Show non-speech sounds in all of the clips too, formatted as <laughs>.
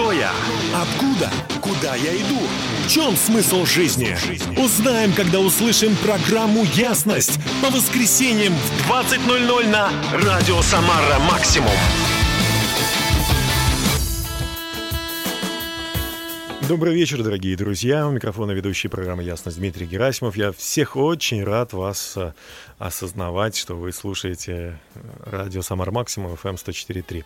Кто я? Откуда? Куда я иду? В чем смысл жизни? Узнаем, когда услышим программу «Ясность» по воскресеньям в 20.00 на Радио Самара Максимум. Добрый вечер, дорогие друзья. У микрофона ведущий программы «Ясность» Дмитрий Герасимов. Я всех очень рад вас э, осознавать, что вы слушаете э, радио «Самар Максимум» FM 104.3.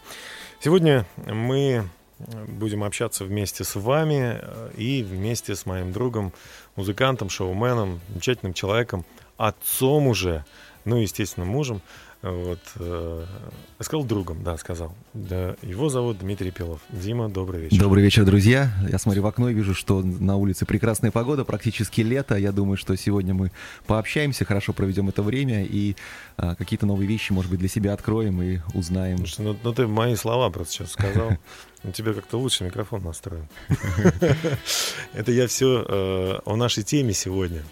Сегодня мы будем общаться вместе с вами э, и вместе с моим другом, музыкантом, шоуменом, замечательным человеком, отцом уже, ну, естественно, мужем, вот, э, сказал другом, да, сказал. Да, его зовут Дмитрий Пилов. Дима, добрый вечер. Добрый вечер, друзья. Я смотрю в окно и вижу, что на улице прекрасная погода, практически лето. Я думаю, что сегодня мы пообщаемся, хорошо проведем это время и а, какие-то новые вещи, может быть, для себя откроем и узнаем. Слушай, ну, ну ты мои слова просто сейчас сказал. <laughs> У тебя как-то лучше микрофон настроен. <laughs> Это я все э, о нашей теме сегодня.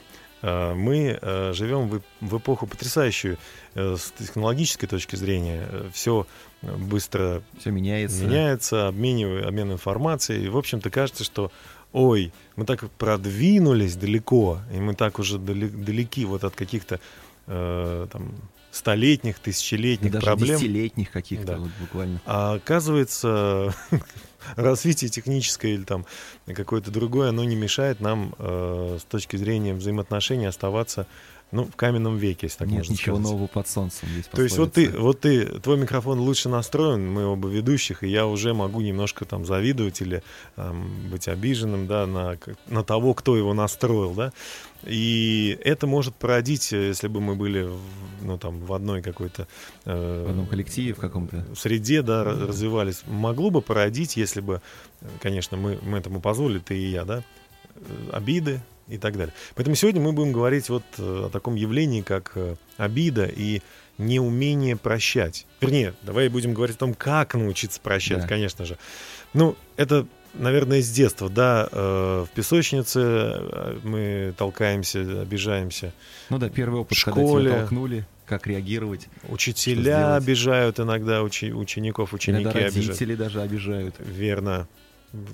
Э, мы э, живем в эпоху потрясающую с технологической точки зрения. Все быстро все меняется, меняется обменивая, обмен информацией. И, в общем-то, кажется, что ой, мы так продвинулись далеко, и мы так уже далеки вот от каких-то э, там столетних, тысячелетних даже проблем. десятилетних каких-то да. вот буквально. А оказывается, <laughs> развитие техническое или там какое-то другое, оно не мешает нам э, с точки зрения взаимоотношений оставаться ну, в каменном веке, если так Нет можно ничего сказать. нового под солнцем. Есть То есть вот ты, вот ты, твой микрофон лучше настроен, мы оба ведущих, и я уже могу немножко там завидовать или там, быть обиженным, да, на, на того, кто его настроил, да. И это может породить, если бы мы были, ну, там, в одной какой-то... Э, в одном коллективе, в каком-то... Среде, да, mm-hmm. развивались. Могло бы породить, если бы, конечно, мы, мы этому позволили, ты и я, да, э, обиды, и так далее. Поэтому сегодня мы будем говорить вот э, о таком явлении, как э, обида и неумение прощать. Вернее, давай будем говорить о том, как научиться прощать, да. конечно же. Ну, это, наверное, с детства, да, э, в песочнице мы толкаемся, обижаемся. Ну да, первый опыт, в школе, когда толкнули, как реагировать. Учителя обижают иногда учи, учеников, ученики иногда родители обижают. даже обижают. Верно.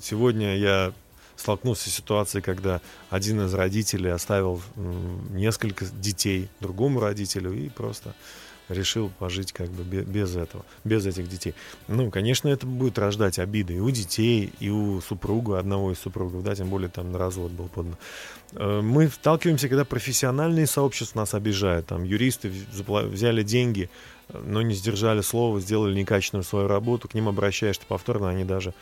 Сегодня я столкнулся с ситуацией, когда один из родителей оставил несколько детей другому родителю и просто решил пожить как бы без этого, без этих детей. Ну, конечно, это будет рождать обиды и у детей, и у супруга, одного из супругов, да, тем более там на развод был подан. Э, мы сталкиваемся, когда профессиональные сообщества нас обижают, там юристы взяли деньги, но не сдержали слово, сделали некачественную свою работу, к ним обращаешься повторно, они даже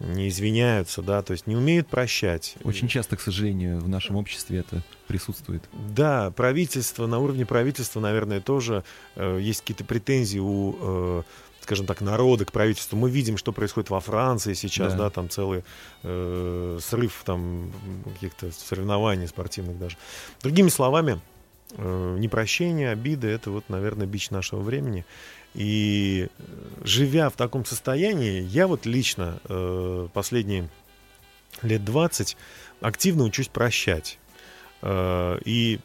не извиняются, да, то есть не умеют прощать. Очень часто, к сожалению, в нашем обществе это присутствует. Да, правительство, на уровне правительства, наверное, тоже э, есть какие-то претензии у, э, скажем так, народа к правительству. Мы видим, что происходит во Франции сейчас, да, да там целый э, срыв там каких-то соревнований спортивных даже. Другими словами, э, непрощение, обиды — это вот, наверное, бич нашего времени. И э, живя в таком состоянии, я вот лично э, последние лет 20 активно учусь прощать. Э, и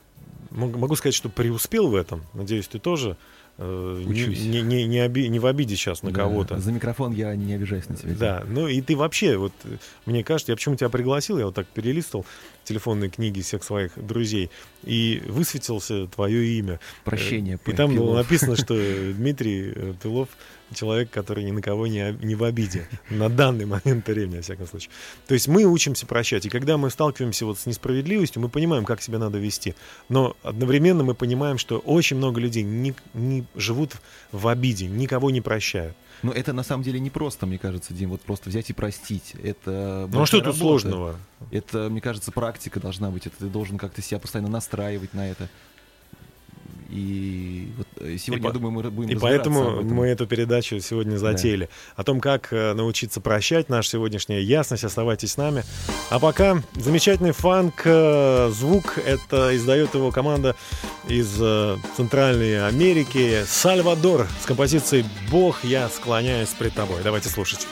могу сказать, что преуспел в этом. Надеюсь, ты тоже э, Учусь. Не, не, не, оби, не в обиде сейчас на да, кого-то. За микрофон я не обижаюсь на тебя. Да, ну и ты вообще, вот мне кажется, я почему тебя пригласил, я вот так перелистывал телефонные книги всех своих друзей, и высветился твое имя. Прощение. И там было написано, что Дмитрий э, Пилов человек, который ни на кого не, не в обиде. На данный момент времени, во всяком случае. То есть мы учимся прощать. И когда мы сталкиваемся вот с несправедливостью, мы понимаем, как себя надо вести. Но одновременно мы понимаем, что очень много людей не, не живут в обиде, никого не прощают. Но это на самом деле не просто, мне кажется, Дим, вот просто взять и простить. Это ну а что тут сложного? Это, мне кажется, практика должна быть. Это ты должен как-то себя постоянно настраивать на это. И вот э, сегодня, и я думаю, мы будем И поэтому мы эту передачу сегодня затеяли. Да. О том, как э, научиться прощать, наша сегодняшняя ясность. Оставайтесь с нами. А пока замечательный фанк, э, звук. Это издает его команда из Центральной Америки. Сальвадор с композицией «Бог, я склоняюсь пред тобой». Давайте слушать.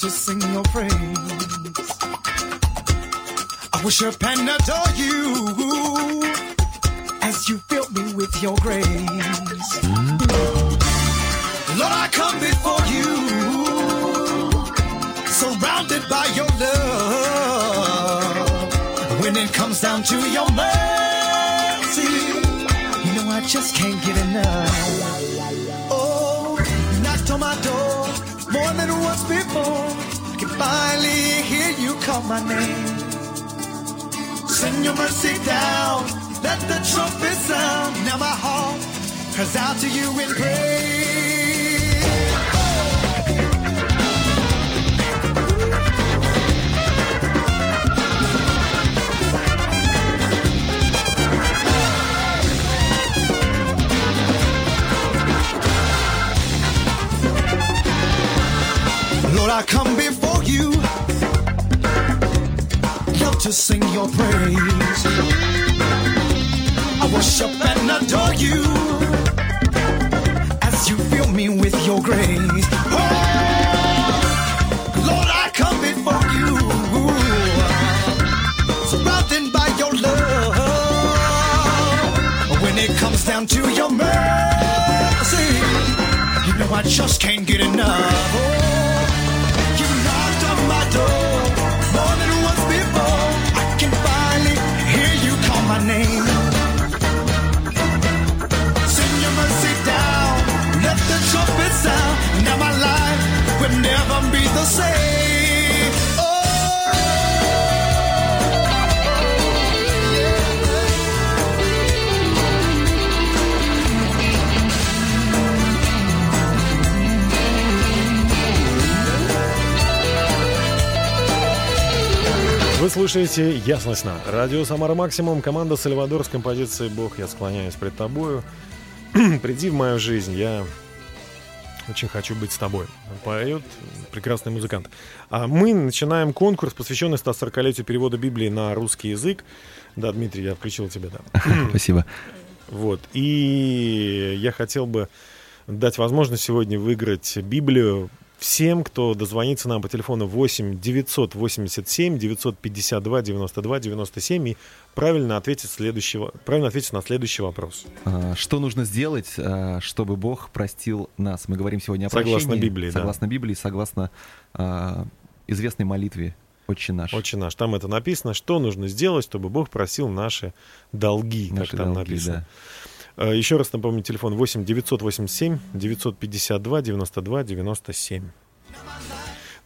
To sing your praise. I worship and adore you as you fill me with your grace. Lord, I come before you, surrounded by your love. When it comes down to your mercy, you know I just can't get enough. Oh, knocked on my door than once before. I can finally hear you call my name. Send your mercy down, let the trumpet sound. Now my heart cries out to you in praise. Lord, I come before you. Love to sing your praise. I worship and adore you as you fill me with your grace. Oh, Lord, I come before you, surrounded by your love. When it comes down to your mercy, you know I just can't get enough. Oh, never be the same. Вы слушаете «Ясность на» радио «Самара Максимум», команда «Сальвадор» с композицией «Бог, я склоняюсь пред тобою». <clears throat> Приди в мою жизнь, я очень хочу быть с тобой. Поет прекрасный музыкант. А мы начинаем конкурс, посвященный 140-летию перевода Библии на русский язык. Да, Дмитрий, я включил тебя, да. <clears throat> Спасибо. Вот. И я хотел бы дать возможность сегодня выиграть Библию всем, кто дозвонится нам по телефону 8 987 952 92 97 и правильно ответит, следующего, правильно ответит на следующий вопрос. А, Что нужно сделать, а, чтобы Бог простил нас? Мы говорим сегодня о Согласно прощении. Библии, да. Согласно Библии, согласно известной молитве «Отче наш». Отче наш. Там это написано, что нужно сделать, чтобы Бог просил наши долги, Наши как там долги, написано. Э, Еще раз напомню, телефон 8 987 952 92 97.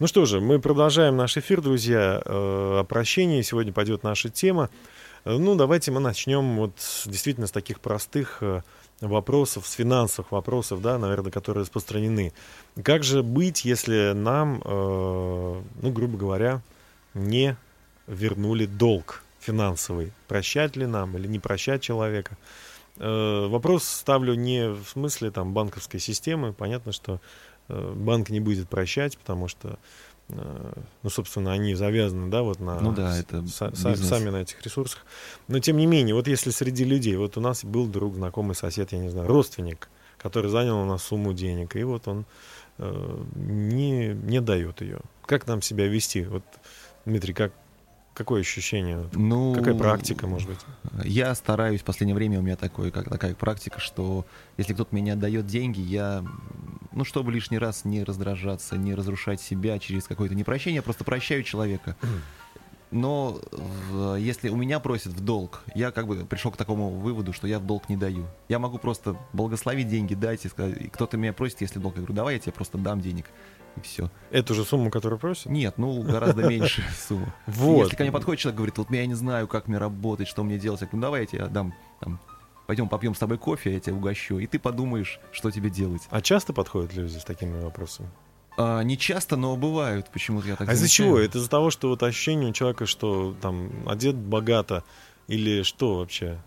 Ну что же, мы продолжаем наш эфир, друзья. Э, О прощении сегодня пойдет наша тема. Э, Ну, давайте мы начнем вот действительно с таких простых э, вопросов, с финансовых вопросов, да, наверное, которые распространены. Как же быть, если нам, э, ну, грубо говоря, не вернули долг финансовый? Прощать ли нам или не прощать человека? Э, Вопрос ставлю не в смысле там банковской системы. Понятно, что э, банк не будет прощать, потому что, э, ну, собственно, они завязаны, да, вот на Ну да, это са- сами на этих ресурсах. Но тем не менее, вот если среди людей, вот у нас был друг, знакомый сосед, я не знаю, родственник, который занял у нас сумму денег, и вот он э, не, не дает ее. Как нам себя вести? Вот, Дмитрий, как, какое ощущение? Ну, Какая практика, может быть? Я стараюсь, в последнее время у меня такое, как, такая практика, что если кто-то мне отдает деньги, я, ну, чтобы лишний раз не раздражаться, не разрушать себя через какое-то непрощение, я просто прощаю человека. Но если у меня просят в долг, я как бы пришел к такому выводу, что я в долг не даю. Я могу просто благословить деньги, дать и сказать, кто-то меня просит, если долг, я говорю, давай я тебе просто дам денег. И все. Эту же сумму, которую просят? Нет, ну гораздо <laughs> меньше сумма. Вот. Если ко мне подходит человек, говорит, вот я не знаю, как мне работать, что мне делать, я говорю, ну давай я тебе дам, там, пойдем попьем с тобой кофе, я тебя угощу, и ты подумаешь, что тебе делать. А часто подходят люди с такими вопросами? А, не часто, но бывают, почему-то я так А из-за чего? Это из-за того, что вот ощущение у человека, что там одет богато, или что вообще?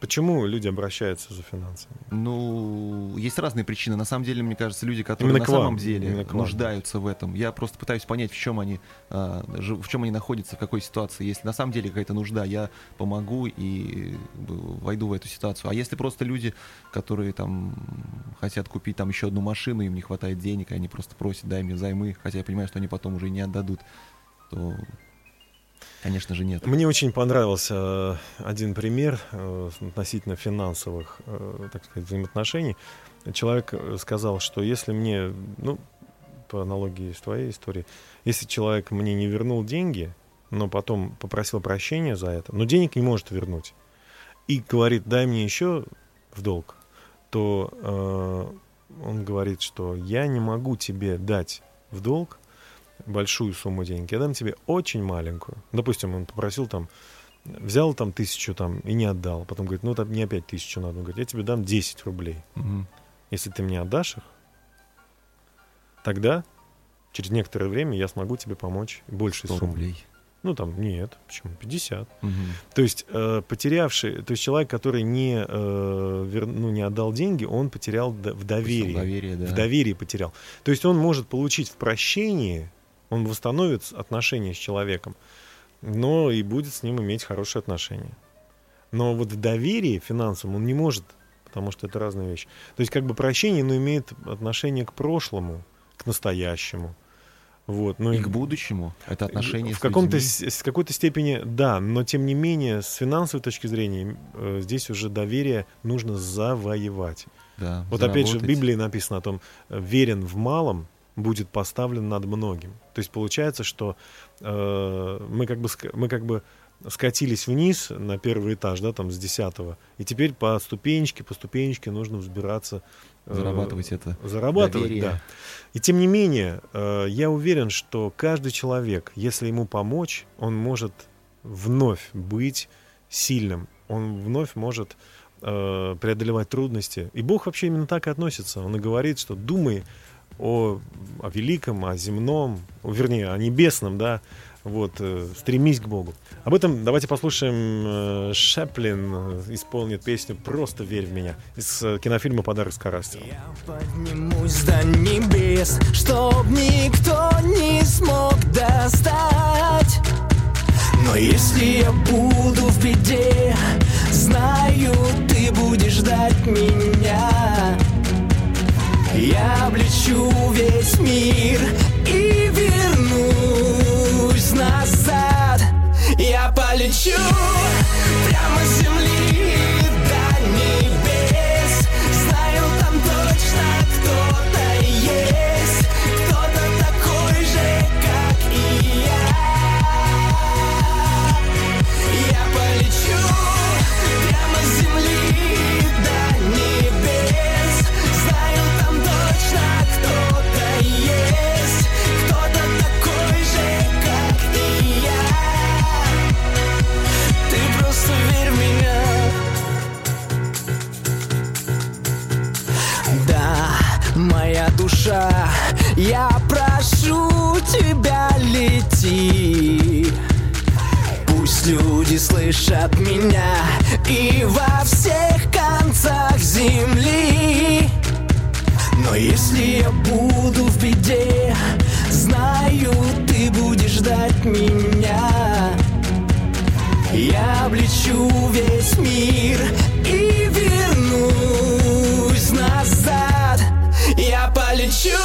Почему люди обращаются за финансами? Ну, есть разные причины. На самом деле, мне кажется, люди, которые Именно на самом деле нуждаются в этом. Я просто пытаюсь понять, в чем они, а, в чем они находятся, в какой ситуации. Если на самом деле какая-то нужда, я помогу и войду в эту ситуацию. А если просто люди, которые там хотят купить там еще одну машину, им не хватает денег, и они просто просят, дай мне займы, хотя я понимаю, что они потом уже не отдадут, то Конечно же, нет. Мне очень понравился э, один пример э, относительно финансовых, э, так сказать, взаимоотношений. Человек сказал, что если мне, ну, по аналогии с твоей историей, если человек мне не вернул деньги, но потом попросил прощения за это, но денег не может вернуть, и говорит, дай мне еще в долг, то э, он говорит, что я не могу тебе дать в долг, большую сумму денег, я дам тебе очень маленькую. Допустим, он попросил там, взял там тысячу там и не отдал. Потом говорит, ну там не опять тысячу надо. Он говорит, я тебе дам 10 рублей. Угу. Если ты мне отдашь их, тогда через некоторое время я смогу тебе помочь большей суммой. рублей. Ну там нет, почему 50. Угу. То есть э, потерявший, то есть человек, который не э, вер, ну не отдал деньги, он потерял в доверии, доверие, да. в доверии потерял. То есть он может получить в прощении он восстановит отношения с человеком, но и будет с ним иметь хорошие отношения. Но вот в доверии финансовом он не может, потому что это разные вещи. То есть как бы прощение, но имеет отношение к прошлому, к настоящему. Вот, ну, и к будущему это отношение в каком-то с какой-то степени да, но тем не менее с финансовой точки зрения э, здесь уже доверие нужно завоевать. Да, вот заработать. опять же в Библии написано о том верен в малом будет поставлен над многим. То есть получается, что э, мы как бы мы как бы скатились вниз на первый этаж, да, там с десятого, и теперь по ступенечке, по ступенечке нужно взбираться. Э, зарабатывать это. Зарабатывать, доверие. да. И тем не менее, э, я уверен, что каждый человек, если ему помочь, он может вновь быть сильным, он вновь может э, преодолевать трудности. И Бог вообще именно так и относится. Он и говорит, что думай о, о великом, о земном, вернее, о небесном, да, вот, э, стремись к Богу. Об этом давайте послушаем. Э, Шеплин э, исполнит песню «Просто верь в меня» из э, кинофильма «Подарок Скоростью». Я поднимусь до небес, чтоб никто не смог достать. Но если я буду в беде, знаю, ты будешь ждать меня. Я облечу весь мир и вернусь назад. Я полечу прямо с земли лети Пусть люди слышат меня И во всех концах земли. Но если я буду в беде Знаю, ты будешь ждать меня. Я облечу весь мир и вернусь назад. Я полечу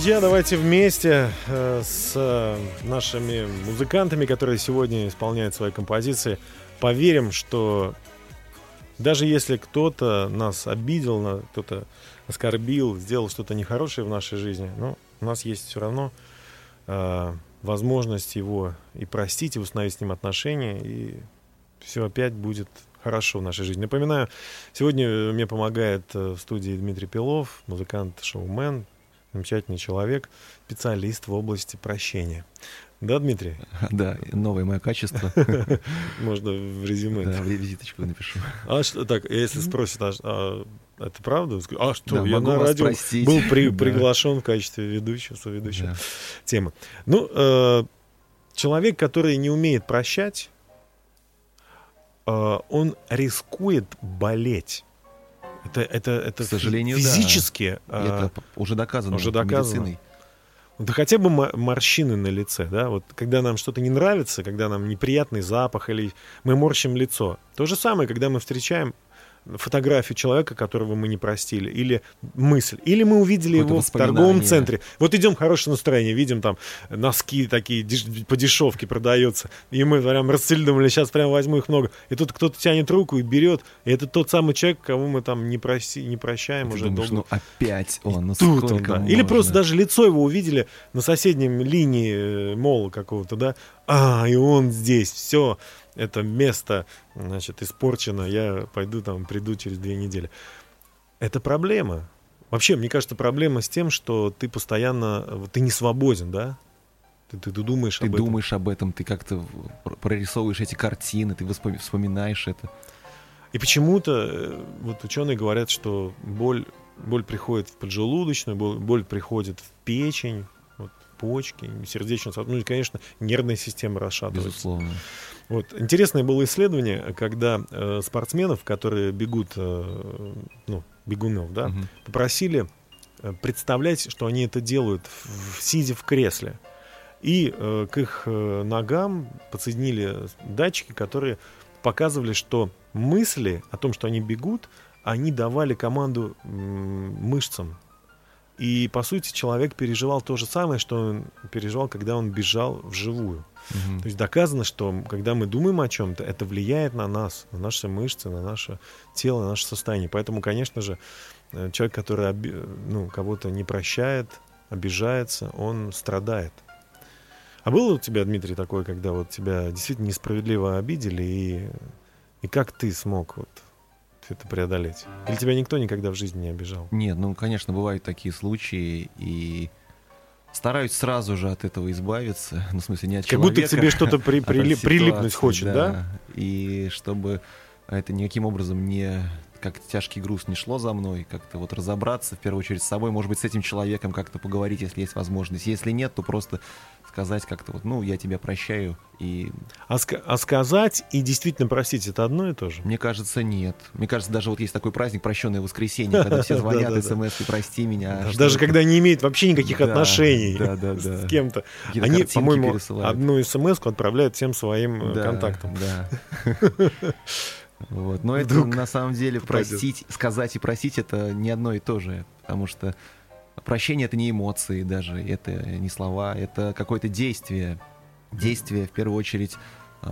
друзья, давайте вместе э, с э, нашими музыкантами, которые сегодня исполняют свои композиции, поверим, что даже если кто-то нас обидел, кто-то оскорбил, сделал что-то нехорошее в нашей жизни, ну, у нас есть все равно э, возможность его и простить, и установить с ним отношения, и все опять будет хорошо в нашей жизни. Напоминаю, сегодня мне помогает в студии Дмитрий Пилов, музыкант-шоумен, замечательный человек, специалист в области прощения. Да, Дмитрий? <laughs> Да, новое мое качество. <laughs> Можно в резюме. Да, в визиточку напишу. А что, так, если спросят, а, а это правда? А что, да, я на радио простить. был при, <laughs> приглашен в качестве ведущего, соведущего да. темы. Ну, э, человек, который не умеет прощать, э, он рискует болеть. Это, это, это К сожалению, физически. Да. Это уже доказано. Уже доказано. Медициной. Да хотя бы морщины на лице, да, вот когда нам что-то не нравится, когда нам неприятный запах или мы морщим лицо. То же самое, когда мы встречаем фотографию человека, которого мы не простили, или мысль, или мы увидели его в торговом центре. Вот идем хорошее настроение, видим там носки такие по дешевке продаются, и мы прям расцелили, сейчас прям возьму их много, и тут кто-то тянет руку и берет, и это тот самый человек, кого мы там не, проси, не прощаем Ты уже думаешь, долго. Ну опять он, ну тут он, да. Или просто даже лицо его увидели на соседнем линии э, мола какого-то, да, а, и он здесь, все, это место, значит, испорчено, я пойду там, приду через две недели. Это проблема. Вообще, мне кажется, проблема с тем, что ты постоянно, ты не свободен, да? Ты, ты, ты думаешь ты об этом. Ты думаешь об этом, ты как-то прорисовываешь эти картины, ты вспоминаешь это. И почему-то э, вот ученые говорят, что боль, боль приходит в поджелудочную, боль, боль приходит в печень, вот, почки, сердечную, ну и, конечно, нервная система расшатывается. Безусловно. Вот. Интересное было исследование, когда э, спортсменов, которые бегут, э, ну, бегунов, да, угу. попросили э, представлять, что они это делают, в, сидя в кресле. И э, к их э, ногам подсоединили датчики, которые показывали, что мысли о том, что они бегут, они давали команду мышцам. И, по сути, человек переживал то же самое, что он переживал, когда он бежал вживую. Угу. То есть доказано, что когда мы думаем о чем-то, это влияет на нас, на наши мышцы, на наше тело, на наше состояние. Поэтому, конечно же, э, человек, который ну, кого-то не прощает, обижается, он страдает. А было у тебя, Дмитрий, такое, когда вот тебя действительно несправедливо обидели, и, и как ты смог вот это преодолеть? Или тебя никто никогда в жизни не обижал? Нет, ну, конечно, бывают такие случаи, и стараюсь сразу же от этого избавиться, ну, в смысле, не от как человека. Как будто к тебе что-то при, при, прилипнуть хочет, да. да? И чтобы это никаким образом не как тяжкий груз не шло за мной, как-то вот разобраться, в первую очередь, с собой, может быть, с этим человеком как-то поговорить, если есть возможность. Если нет, то просто сказать как-то вот, ну, я тебя прощаю. И... А, ска- а сказать и действительно простить это одно и то же? Мне кажется, нет. Мне кажется, даже вот есть такой праздник «Прощенное воскресенье», <laughs> когда все звонят, смс «прости меня». Даже когда не имеют вообще никаких отношений с кем-то. Они, по-моему, одну смс отправляют всем своим э, контактам. Да. <laughs> Вот. Но это на самом деле простить, сказать и просить это не одно и то же, потому что прощение это не эмоции даже, это не слова, это какое-то действие, действие в первую очередь э,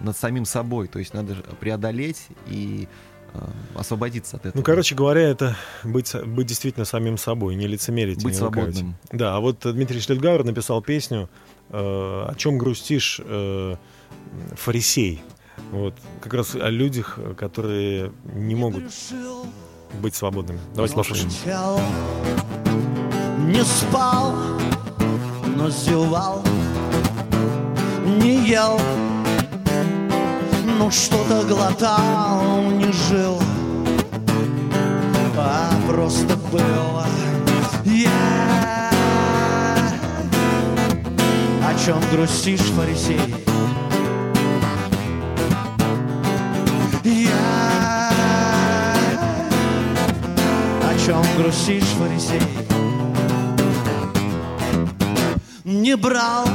над самим собой, то есть надо преодолеть и э, освободиться от этого. Ну, короче говоря, это быть, быть действительно самим собой, не лицемерить. Быть не свободным. Да, а вот Дмитрий Штельгауэр написал песню э, «О чем грустишь, э, фарисей». Вот, как раз о людях, которые не могут быть свободными. Давайте послушаем. Не спал, но зевал, не ел, но что-то глотал, не жил, а просто было. Yeah. О чем грустишь, фарисей? чем грустишь, фарисей? Не брал,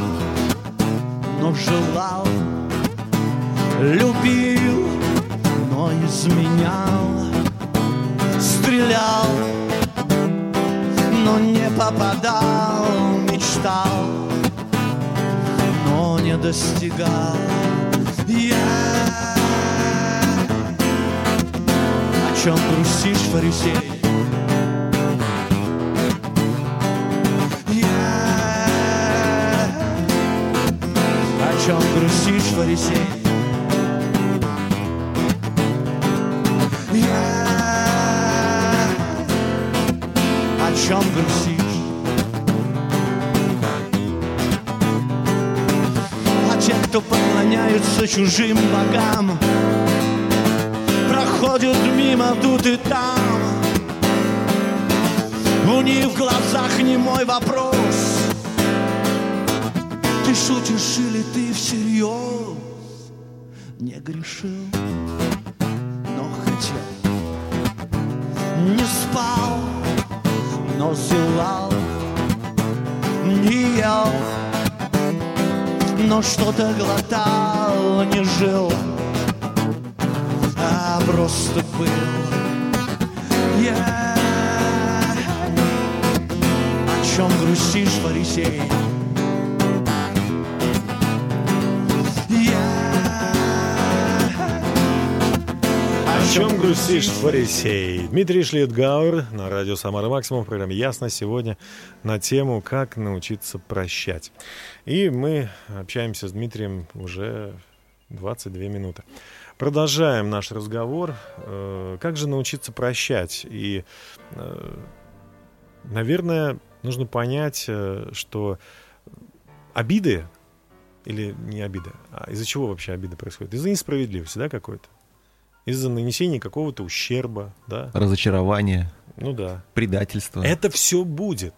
но желал, любил, но изменял, стрелял, но не попадал, мечтал, но не достигал. Я о чем грустишь, фарисей? Грустишь, фарисей? Я о чем грустишь? А те, кто поклоняются чужим богам, проходят мимо тут и там. У них в глазах не мой вопрос. Шутишь или ты всерьез не грешил, но хотел. Не спал, но зевал, не ел, но что-то глотал, не жил, а просто был. Я о чем грустишь, фарисей? Чем грустишь, фарисей? Дмитрий Шлитгауэр на радио «Самара Максимум» в программе «Ясно» сегодня на тему «Как научиться прощать». И мы общаемся с Дмитрием уже 22 минуты. Продолжаем наш разговор. Э, Как же научиться прощать? И, э, наверное, нужно понять, э, что обиды или не обида, а из-за чего вообще обида происходит? Из-за несправедливости, да, какой-то? Из-за нанесения какого-то ущерба, да? Разочарование, Ну да. предательство. Это все будет.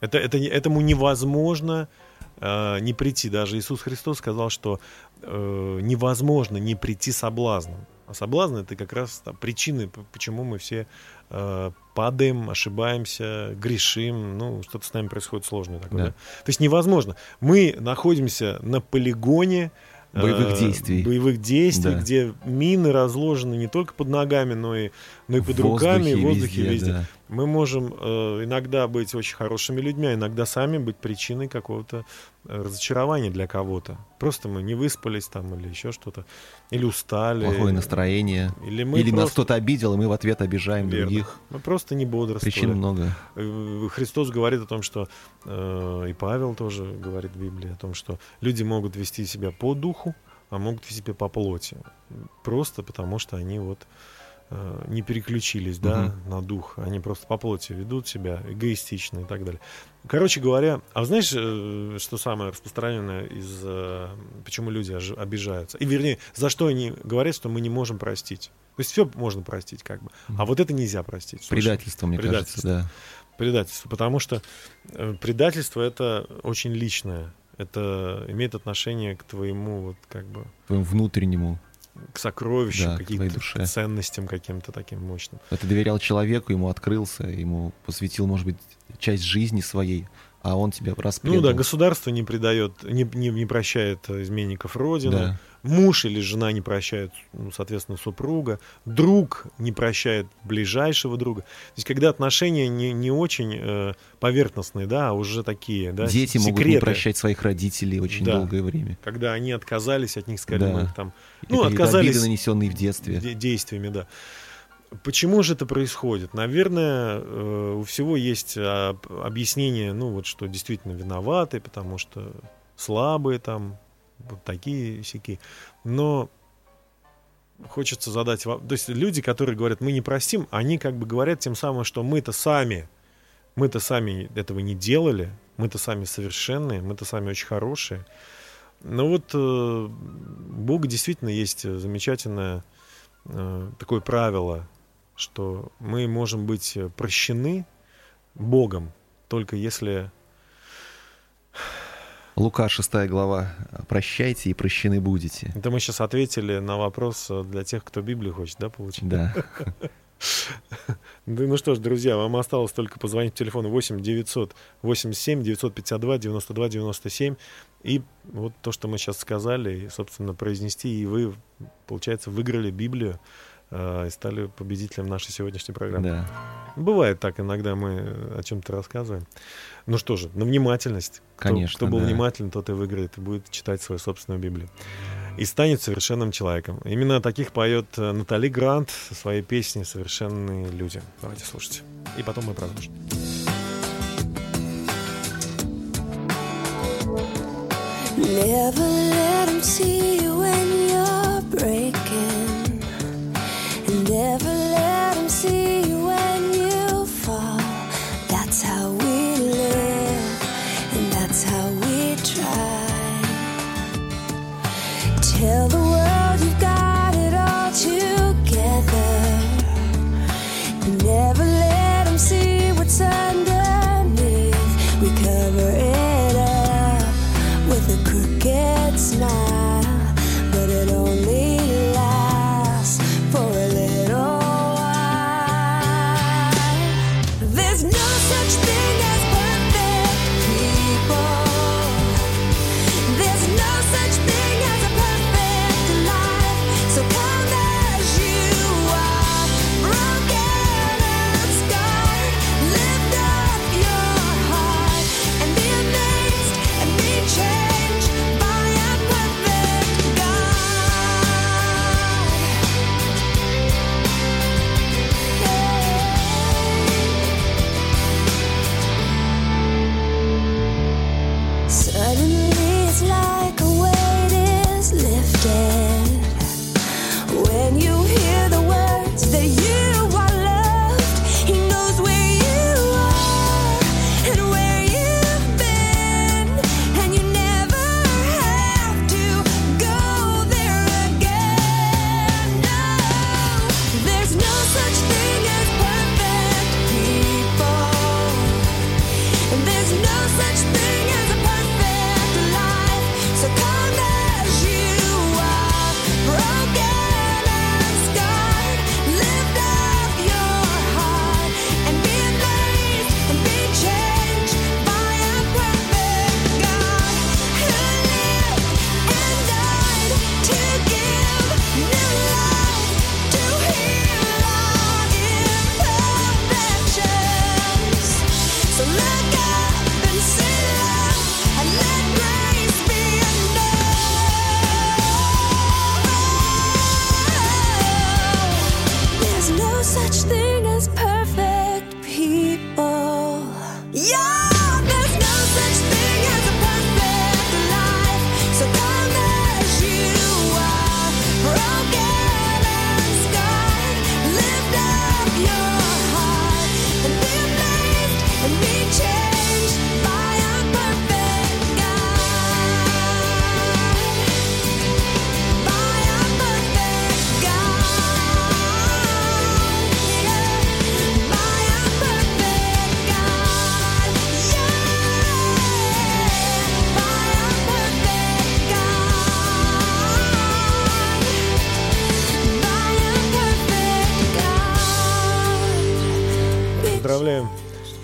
Это, это, этому невозможно э, не прийти. Даже Иисус Христос сказал, что э, невозможно не прийти соблазном. А соблазн это как раз там, причины, почему мы все э, падаем, ошибаемся, грешим. Ну, что-то с нами происходит сложное такое. Да. да? То есть невозможно. Мы находимся на полигоне э, Боевых действий. боевых действий, Да. где мины разложены не только под ногами, но и, но и под В руками, в воздухе, везде, везде. да. Мы можем э, иногда быть очень хорошими людьми, а иногда сами быть причиной какого-то э, разочарования для кого-то. Просто мы не выспались там или еще что-то, или устали. Плохое настроение. Или мы Или нас просто- кто-то обидел, и мы в ответ обижаем Верно. других. Мы просто не бодрствовали. Причин много. Э, Христос говорит о том, что э, и Павел тоже говорит в Библии о том, что люди могут вести себя по духу, а могут вести себя по плоти. Просто потому, что они вот э, не переключились, да, на дух. Они просто по плоти ведут себя эгоистично и так далее. Короче говоря, а знаешь, э, что самое распространенное из э, почему люди обижаются? И вернее, за что они говорят, что мы не можем простить? То есть все можно простить, как бы. А вот это нельзя простить. Слушай, Предательство, мне предательство. кажется, да. предательство, потому что предательство это очень личное. Это имеет отношение к твоему вот как бы Твоему внутреннему. К сокровищу, Да, каким-то ценностям каким-то таким мощным. Ты доверял человеку, ему открылся, ему посвятил, может быть, часть жизни своей, а он тебя распредал. Ну да, государство не предает, не, не, не прощает изменников родины, Да. муж или жена не прощают, ну, соответственно, супруга, друг не прощает ближайшего друга. То есть, когда отношения не, не очень э, поверхностные, да, а уже такие, да, Дети могут не секреты. прощать своих родителей очень Да. долгое время. когда они отказались от них, сказали, Да. мы их там, Это ну, какие-то отказались обиды, нанесенные в детстве. де- действиями, да. Почему же это происходит? Наверное, э, у всего есть а, объяснение, ну вот что действительно виноваты, потому что слабые там, вот такие сики. Но хочется задать вам, то есть люди, которые говорят, мы не простим, они как бы говорят тем самым, что мы-то сами, мы-то сами этого не делали, мы-то сами совершенные, мы-то сами очень хорошие. Но вот э, Бога действительно есть замечательное э, такое правило, что мы можем быть э, прощены Богом, только если... Лука, 6 глава. «Прощайте и прощены будете». Это мы сейчас ответили на вопрос э, для тех, кто Библию хочет, да, получить? Да. Ну что ж, друзья, вам осталось только позвонить по телефону 8 987 952 92 97 и вот то, что мы сейчас сказали, и, собственно, произнести, и вы, получается, выиграли Библию и стали победителем нашей сегодняшней программы. Да. Бывает так, иногда мы о чем-то рассказываем. Ну что же, на внимательность. Конечно. Кто, кто был да. внимателен, тот и выиграет, и будет читать свою собственную Библию. И станет совершенным человеком. Именно таких поет э, Натали Грант со своей песней «Совершенные люди». Давайте слушать. И потом мы продолжим. Never let them see you when you're breaking. never such thing Поздравляем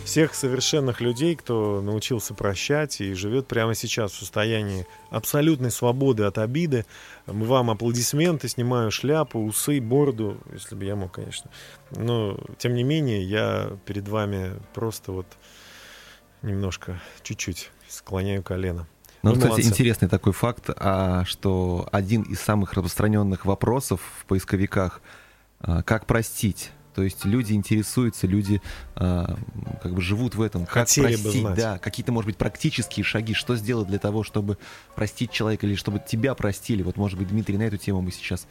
всех совершенных людей, кто научился прощать и живет прямо сейчас в состоянии абсолютной свободы от обиды. Мы вам аплодисменты, снимаю шляпу, усы, бороду, если бы я мог, конечно. Но, тем не менее, я перед вами просто вот немножко, чуть-чуть склоняю колено. Ну, кстати, молодцы. интересный такой факт, а, что один из самых распространенных вопросов в поисковиках а, как простить. То есть люди интересуются, люди а, как бы живут в этом. Как Хотели бы простить, знать. да, какие-то, может быть, практические шаги, что сделать для того, чтобы простить человека или чтобы тебя простили. Вот, может быть, Дмитрий, на эту тему мы сейчас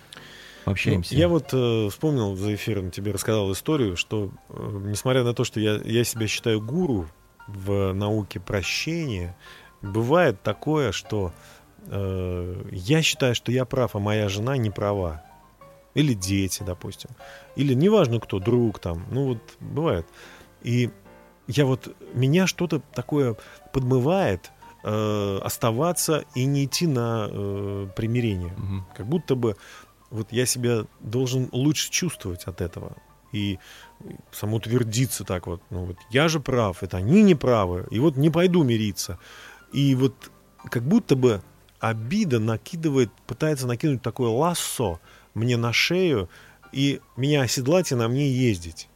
пообщаемся. Ну, я вот э, вспомнил за эфиром, тебе рассказал историю, что э, несмотря на то, что я, я себя считаю гуру в науке прощения, бывает такое, что э, я считаю, что я прав, а моя жена не права. Или дети, допустим. Или неважно кто, друг там. Ну вот бывает. И я вот, меня что-то такое подмывает э, оставаться и не идти на э, примирение. Мгм. Как будто бы вот я себя должен лучше чувствовать от этого. И самоутвердиться так вот. Ну вот я же прав, это они не правы. И вот не пойду мириться. И вот как будто бы обида накидывает, пытается накинуть такое лассо мне на шею и меня оседлать и на мне ездить.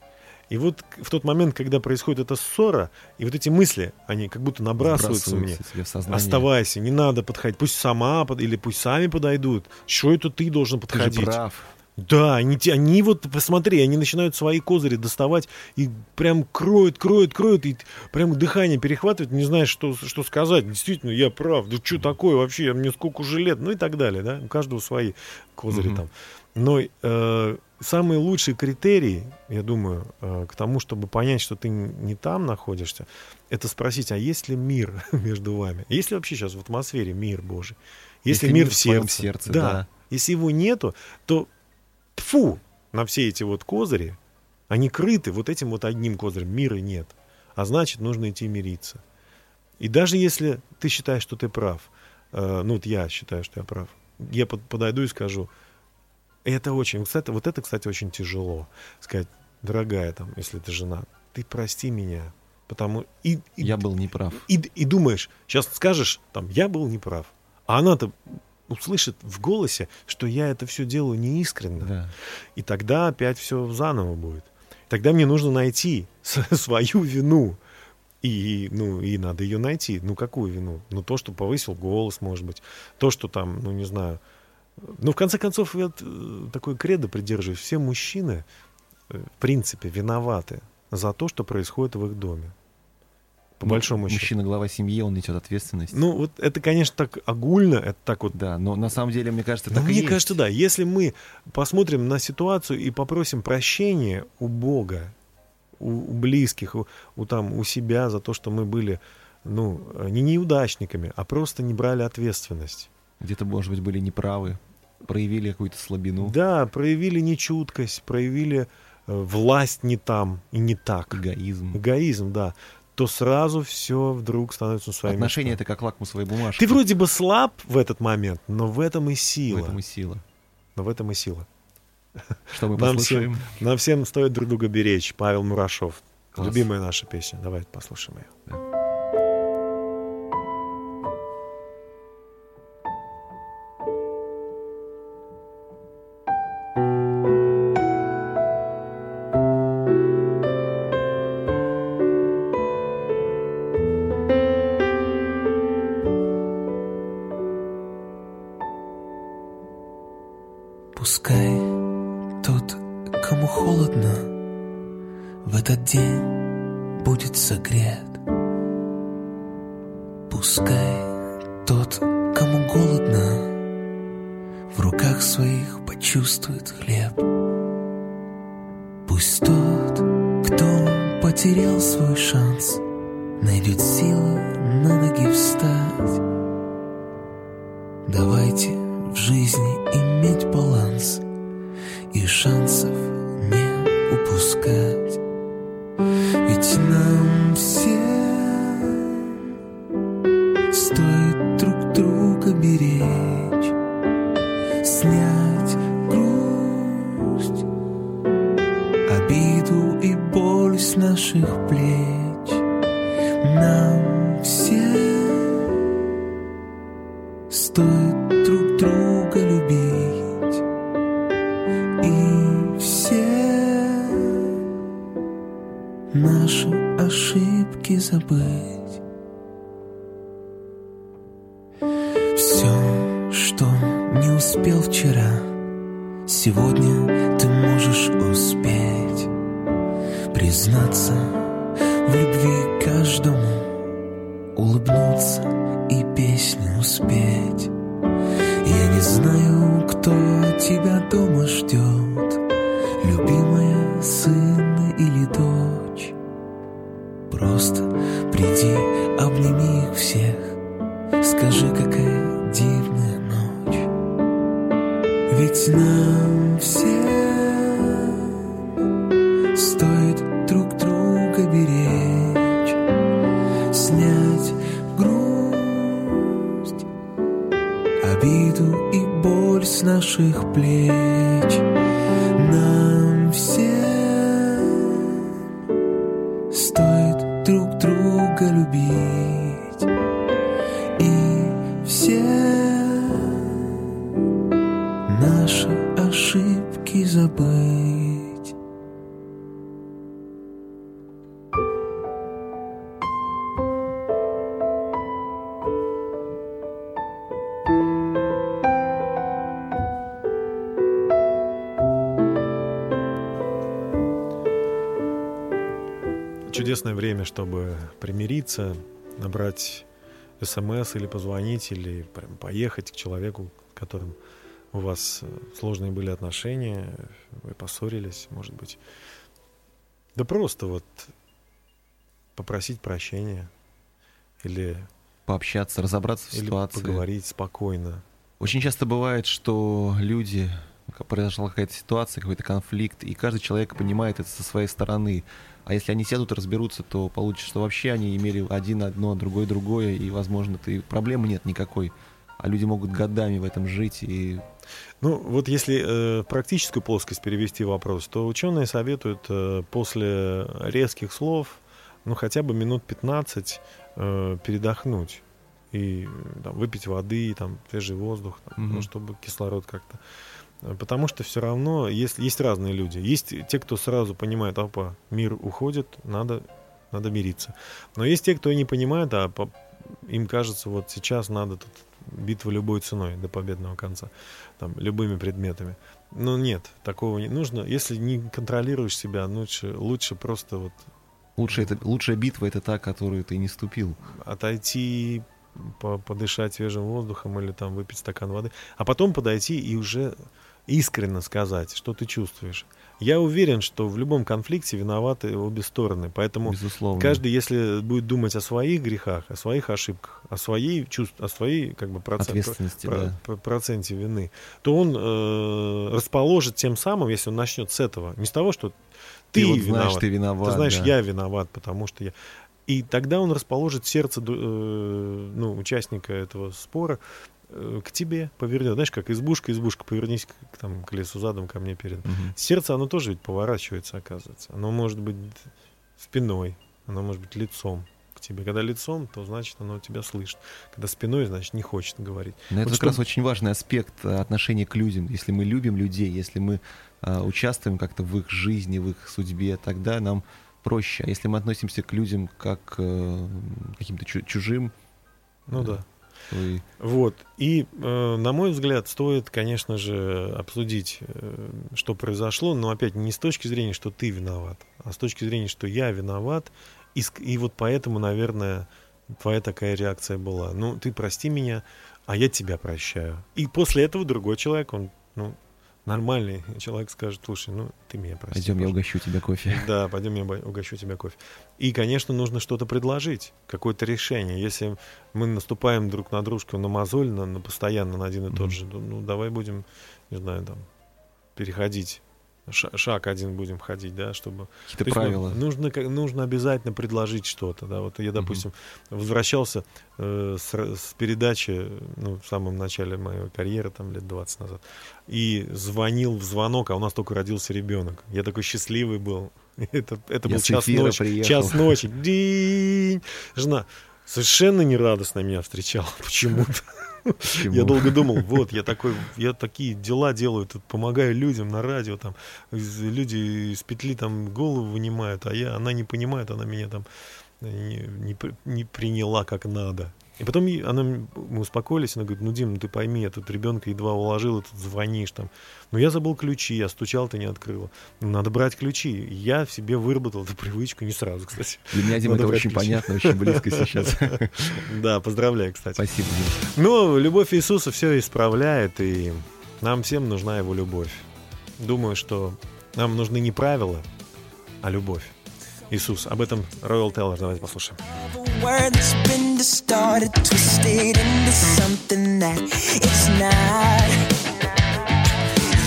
И вот в тот момент, когда происходит эта ссора, и вот эти мысли, они как будто набрасываются мне. Тебе в сознание. Оставайся, не надо подходить. Пусть сама под- или пусть сами подойдут. Что это ты должен Ты же подходить? прав. Да, они, они вот, посмотри, они начинают свои козыри доставать и прям кроют, кроют, кроют, и прям дыхание перехватывает, не знаешь, что, что сказать. Действительно, я прав, да что такое вообще, мне сколько уже лет, ну и так далее, да, у каждого свои козыри Мгм. там. Но э, самый лучший критерий, я думаю, э, к тому, чтобы понять, что ты не там находишься, это спросить, а есть ли мир <laughs> между вами? Есть ли вообще сейчас в атмосфере мир Божий? Есть ли Если мир мир в сердце? сердце, да. да. Если его нету, то тфу на все эти вот козыри, они крыты вот этим вот одним козырем, мира нет. А значит, нужно идти мириться. И даже если ты считаешь, что ты прав, э, ну вот я считаю, что я прав, я под- подойду и скажу, это очень, кстати, вот это, кстати, очень тяжело. Сказать, дорогая, там, если ты жена, ты прости меня, потому и, и, Я был неправ. и, и думаешь, сейчас скажешь, там, я был неправ, а она-то услышит в голосе, что я это все делаю неискренно. Да. И тогда опять все заново будет. Тогда мне нужно найти свою вину. И, ну, и надо ее найти. Ну, какую вину? Ну, то, что повысил голос, может быть. То, что там, ну, не знаю. Ну, в конце концов, я такой кредо придерживаюсь. Все мужчины, э, в принципе, виноваты за то, что происходит в их доме. По Ну, большому счету. Мужчина глава семьи, он несет ответственность. Ну, вот это, конечно, так огульно, это так вот Да, но на самом деле, мне кажется, но так и мне есть. кажется, да. Если мы посмотрим на ситуацию и попросим прощения у Бога, у, у близких, у, у там, у себя за то, что мы были, ну, не неудачниками, а просто не брали ответственность. Где-то, может быть, были неправы, проявили какую-то слабину, Да, проявили нечуткость, проявили э, власть не там и не так. эгоизм. Эгоизм, да. То сразу все вдруг становится на свои Отношения — это как лакмусовая бумажка. Ты вроде бы слаб в этот момент, но в этом и В сила. этом и сила. Но в этом и сила. Что мы <laughs> Нам послушаем? всем, нам всем стоит друг друга беречь. Павел Мурашов. Класс. Любимая наша песня. Давайте послушаем ее. Кому голодно, в руках своих почувствует хлеб. Пусть тот, кто потерял свой шанс, найдет силы на ноги встать. Давайте в жизни иметь баланс и шансов не упускать. Ведь нам всем всех, скажи, какая дивная ночь. Ведь нам всем стоит друг друга беречь, снять грусть, обиду и боль с наших плеч. Примириться, набрать смс или позвонить, или прям поехать к человеку, с которым у вас э, сложные были отношения, вы поссорились, может быть. Да просто вот попросить прощения или, Пообщаться, разобраться в или ситуации. поговорить спокойно. Очень часто бывает, что люди, произошла какая-то ситуация, какой-то конфликт, и каждый человек понимает это со своей стороны. А если они сядут и разберутся, то получится, что вообще они имели один одно, другой другое, и, возможно, ты проблемы нет никакой. А люди могут годами в этом жить, и Ну, вот если э, практическую плоскость перевести вопрос, то ученые советуют э, после резких слов, ну, хотя бы минут 15 э, передохнуть и э, там, выпить воды, там, свежий воздух, там, Мгм. ну, чтобы кислород как-то. Потому что все равно есть, есть разные люди. Есть те, кто сразу понимает, опа, мир уходит, надо, надо мириться. Но есть те, кто не понимает, а по- им кажется, вот сейчас надо тут битва любой ценой до победного конца, там, любыми предметами. Но нет, такого не нужно. Если не контролируешь себя, лучше, лучше просто вот лучшая, это, лучшая битва это та, которую ты не ступил. отойти, по- подышать свежим воздухом или там выпить стакан воды, а потом подойти и уже искренне сказать, что ты чувствуешь. Я уверен, что в любом конфликте виноваты обе стороны, поэтому Безусловно. каждый, если будет думать о своих грехах, о своих ошибках, о своей чувств, о своей как бы процент, Ответственности, про- да. про- проценте вины, то он э, расположит тем самым, если он начнет с этого, не с того, что ты, Ты вот виноват, знаешь, ты виноват. ты знаешь, да. я виноват, потому что я. И тогда он расположит сердце э, ну, участника этого спора к тебе, повернет. Знаешь, как избушка, избушка, повернись к, там, к лесу задом, ко мне перед. Мгм. Сердце, оно тоже ведь поворачивается, оказывается. Оно может быть спиной, оно может быть лицом к тебе. Когда лицом, то значит оно тебя слышит. Когда спиной, значит не хочет говорить. Но это Вот как раз что- очень важный аспект э, отношения к людям. Если мы любим людей, если мы а, участвуем как-то в их жизни, в их судьбе, тогда нам проще. А если мы относимся к людям как к э, каким-то чу- чужим, Ну э, да. И Вот. И, э, на мой взгляд, стоит, конечно же, обсудить, э, что произошло, но опять не с точки зрения, что ты виноват, а с точки зрения, что я виноват. И, и вот поэтому, наверное, твоя такая реакция была. Ну, ты прости меня, а я тебя прощаю. И после этого другой человек, он, ну, нормальный человек скажет, слушай, ну, ты меня прости. пойдем, я пожалуйста». угощу тебя кофе. <laughs> Да, пойдем, я угощу тебя кофе. И, конечно, нужно что-то предложить, какое-то решение. Если мы наступаем друг на дружку на мозоль, на, на постоянно на один и тот Мгм. же, ну, давай будем, не знаю, там, переходить. Ша- Шаг один будем ходить, да, чтобы... Какие-то ну, правила. нужно, нужно обязательно предложить что-то, да. Вот я, допустим, возвращался э, с, с передачи, ну, в самом начале моей карьеры, там, лет 20 назад, и звонил в звонок, а у нас только родился ребенок. Я такой счастливый был. <laughs> Это, это Я был час ночи. приехал. Час <laughs> ночи. Динь. Жена совершенно нерадостно меня встречала <laughs> почему-то. Почему? Я долго думал, вот, я такой, я такие дела делаю, тут помогаю людям на радио, там, люди из петли там голову вынимают, а я, она не понимает, она меня там не, не при- не приняла как надо. И потом она, мы успокоились, она говорит, ну, Дим, ну ты пойми, я тут ребенка едва уложил, и тут звонишь там. Ну, я забыл ключи, я стучал, ты не открыла. Ну, надо брать ключи. Я в себе выработал эту привычку, не сразу, кстати. Для меня, Дима, Надо это очень ключи. понятно, очень близко <laughs> сейчас. Да, поздравляю, кстати. Спасибо, Дима. Ну, любовь Иисуса все исправляет, и нам всем нужна его любовь. Думаю, что нам нужны не правила, а любовь. Иисус. Об этом Роyal Тейлор. Давайте послушаем. A word that's been distorted, twisted into something that it's not.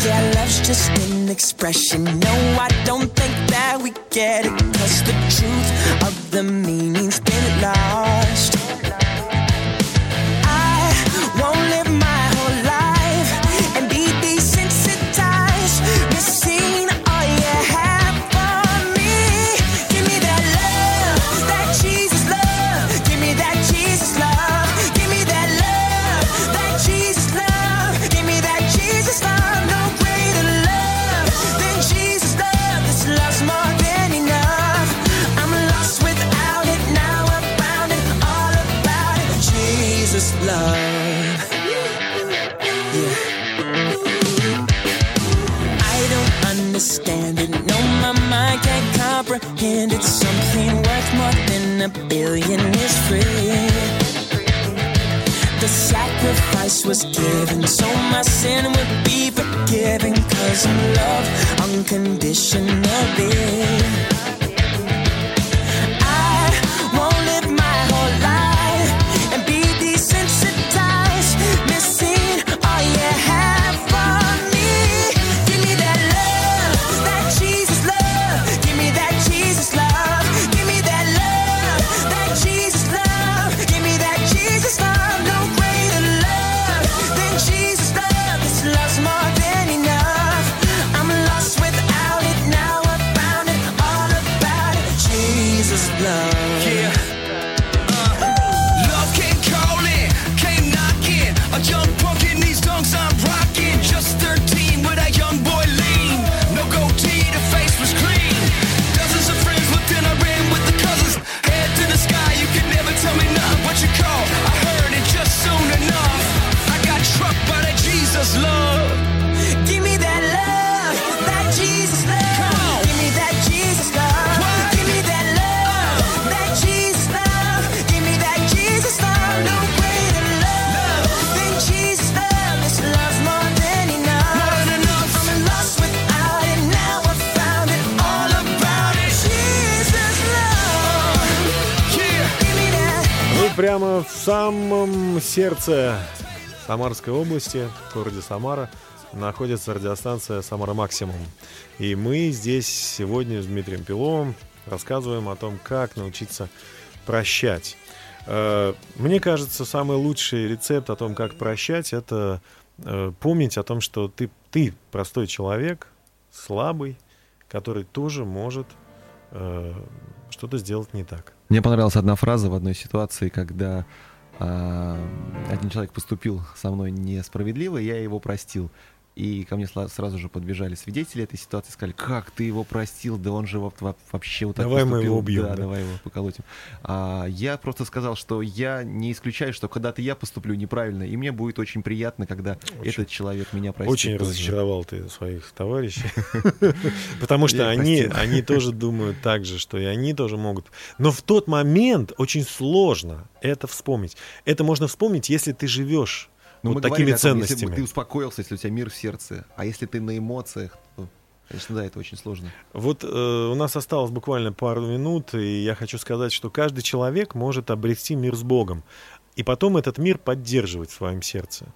Yeah, love's just an expression. No, I don't think that we get it. Cause the truth of the meaning's been lost. A billion is free. The sacrifice was given so my sin would be forgiven. Cause I'm loved unconditionally. Прямо в самом сердце Самарской области, в городе Самара, находится радиостанция «Самара Максимум». И мы здесь сегодня с Дмитрием Пиловым рассказываем о том, как научиться прощать. Э, Мне кажется, самый лучший рецепт о том, как прощать, это э, помнить о том, что ты, ты простой человек, слабый, который тоже может э, что-то сделать не так. Мне понравилась одна фраза в одной ситуации, когда а, один человек поступил со мной несправедливо, я его простил. И ко мне сразу же подбежали свидетели этой ситуации, сказали, как ты его простил, да он же во- во- вообще вот так Давай мы поступил». его убьем, Да, да. давай его поколотим. А, я просто сказал, что я не исключаю, что когда-то я поступлю неправильно, и мне будет очень приятно, когда этот человек меня простит. Очень тоже. разочаровал ты своих товарищей. <laughs> Потому что они, они тоже <laughs> думают так же, что и они тоже могут. Но в тот момент очень сложно это вспомнить. Это можно вспомнить, если ты живешь Ну, вот такими говорили о том, Если ценностями. бы ты успокоился, если у тебя мир в сердце, а если ты на эмоциях, то, конечно, да, это очень сложно. Вот э, у нас осталось буквально пару минут, и я хочу сказать, что каждый человек может обрести мир с Богом, и потом этот мир поддерживать в своем сердце.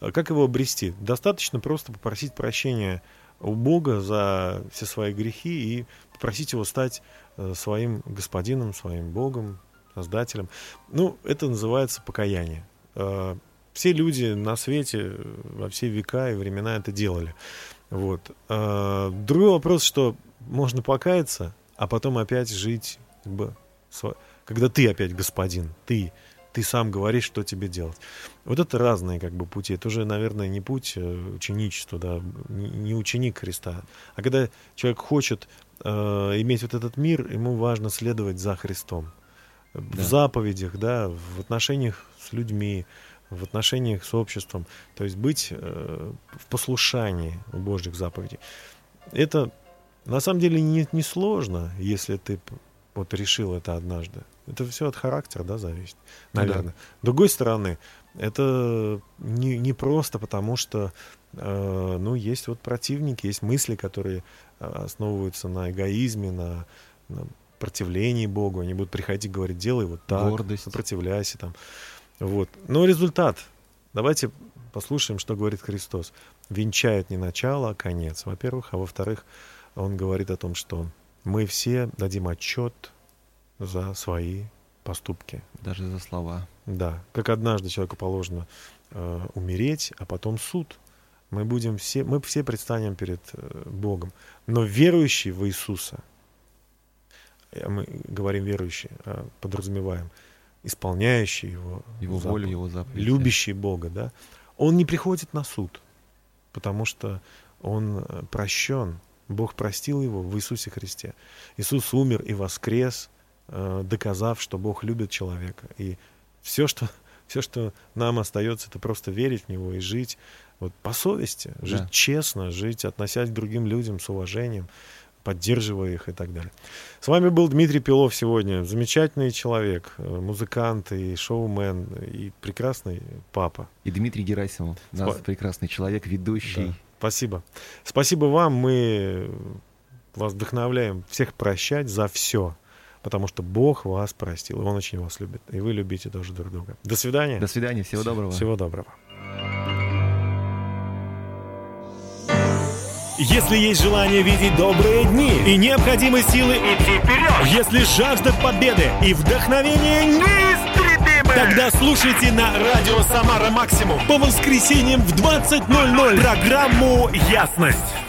Э, Как его обрести? Достаточно просто попросить прощения у Бога за все свои грехи и попросить его стать э, своим господином, своим Богом, Создателем. Ну, это называется покаяние. Все люди на свете во все века и времена это делали. Вот. А, Другой вопрос, что можно покаяться, а потом опять жить, как бы, когда ты опять господин, ты, ты сам говоришь, что тебе делать. Вот это разные как бы пути. Это уже, наверное, не путь э, ученичества, да, не ученик Христа. А когда человек хочет э, иметь вот этот мир, ему важно следовать за Христом. В Да. заповедях, да, в отношениях с людьми, в отношениях с обществом. То есть быть э, в послушании у Божьих заповедей. Это на самом деле не, не сложно, если ты вот решил это однажды. Это все от характера, да, зависит, Ну да. наверное. С другой стороны, это не, не просто потому, что э, ну, есть вот противники, есть мысли, которые э, основываются на эгоизме, на, на противлении Богу. Они будут приходить и говорить, делай вот так, Гордость. сопротивляйся там. Вот. Но результат. Давайте послушаем, что говорит Христос. Венчает не начало, а конец, во-первых. А во-вторых, он говорит о том, что мы все дадим отчет за свои поступки. Даже за слова. Да, как однажды человеку положено э, умереть, а потом суд. Мы будем все, мы все предстанем перед э, Богом. Но верующий в Иисуса, э, мы говорим верующий, а подразумеваем, исполняющий его, Его заповедь, волю, его заповеди. любящий Бога, да, он не приходит на суд, потому что он э, прощен. Бог простил его в Иисусе Христе. Иисус умер и воскрес, э, доказав, что Бог любит человека. И все, что, <laughs> все, что нам остается, это просто верить в Него и жить вот, по совести, жить Да. честно, жить, относясь к другим людям с уважением, поддерживая их и так далее. С вами был Дмитрий Пилов сегодня. Замечательный человек, э, музыкант и шоумен, и прекрасный папа. И Дмитрий Герасимов, наш Спа- прекрасный человек, ведущий. Да. Спасибо. Спасибо вам. Мы вас вдохновляем всех прощать за все. Потому что Бог вас простил. И Он очень вас любит. И вы любите тоже друг друга. До свидания. До свидания, всего доброго. Всего доброго. Если есть желание видеть добрые дни и необходимы силы идти вперед, если жажда победы и вдохновение неистребимы, тогда слушайте на радио «Самара Максимум» по воскресеньям в 20.00 программу «Ясность».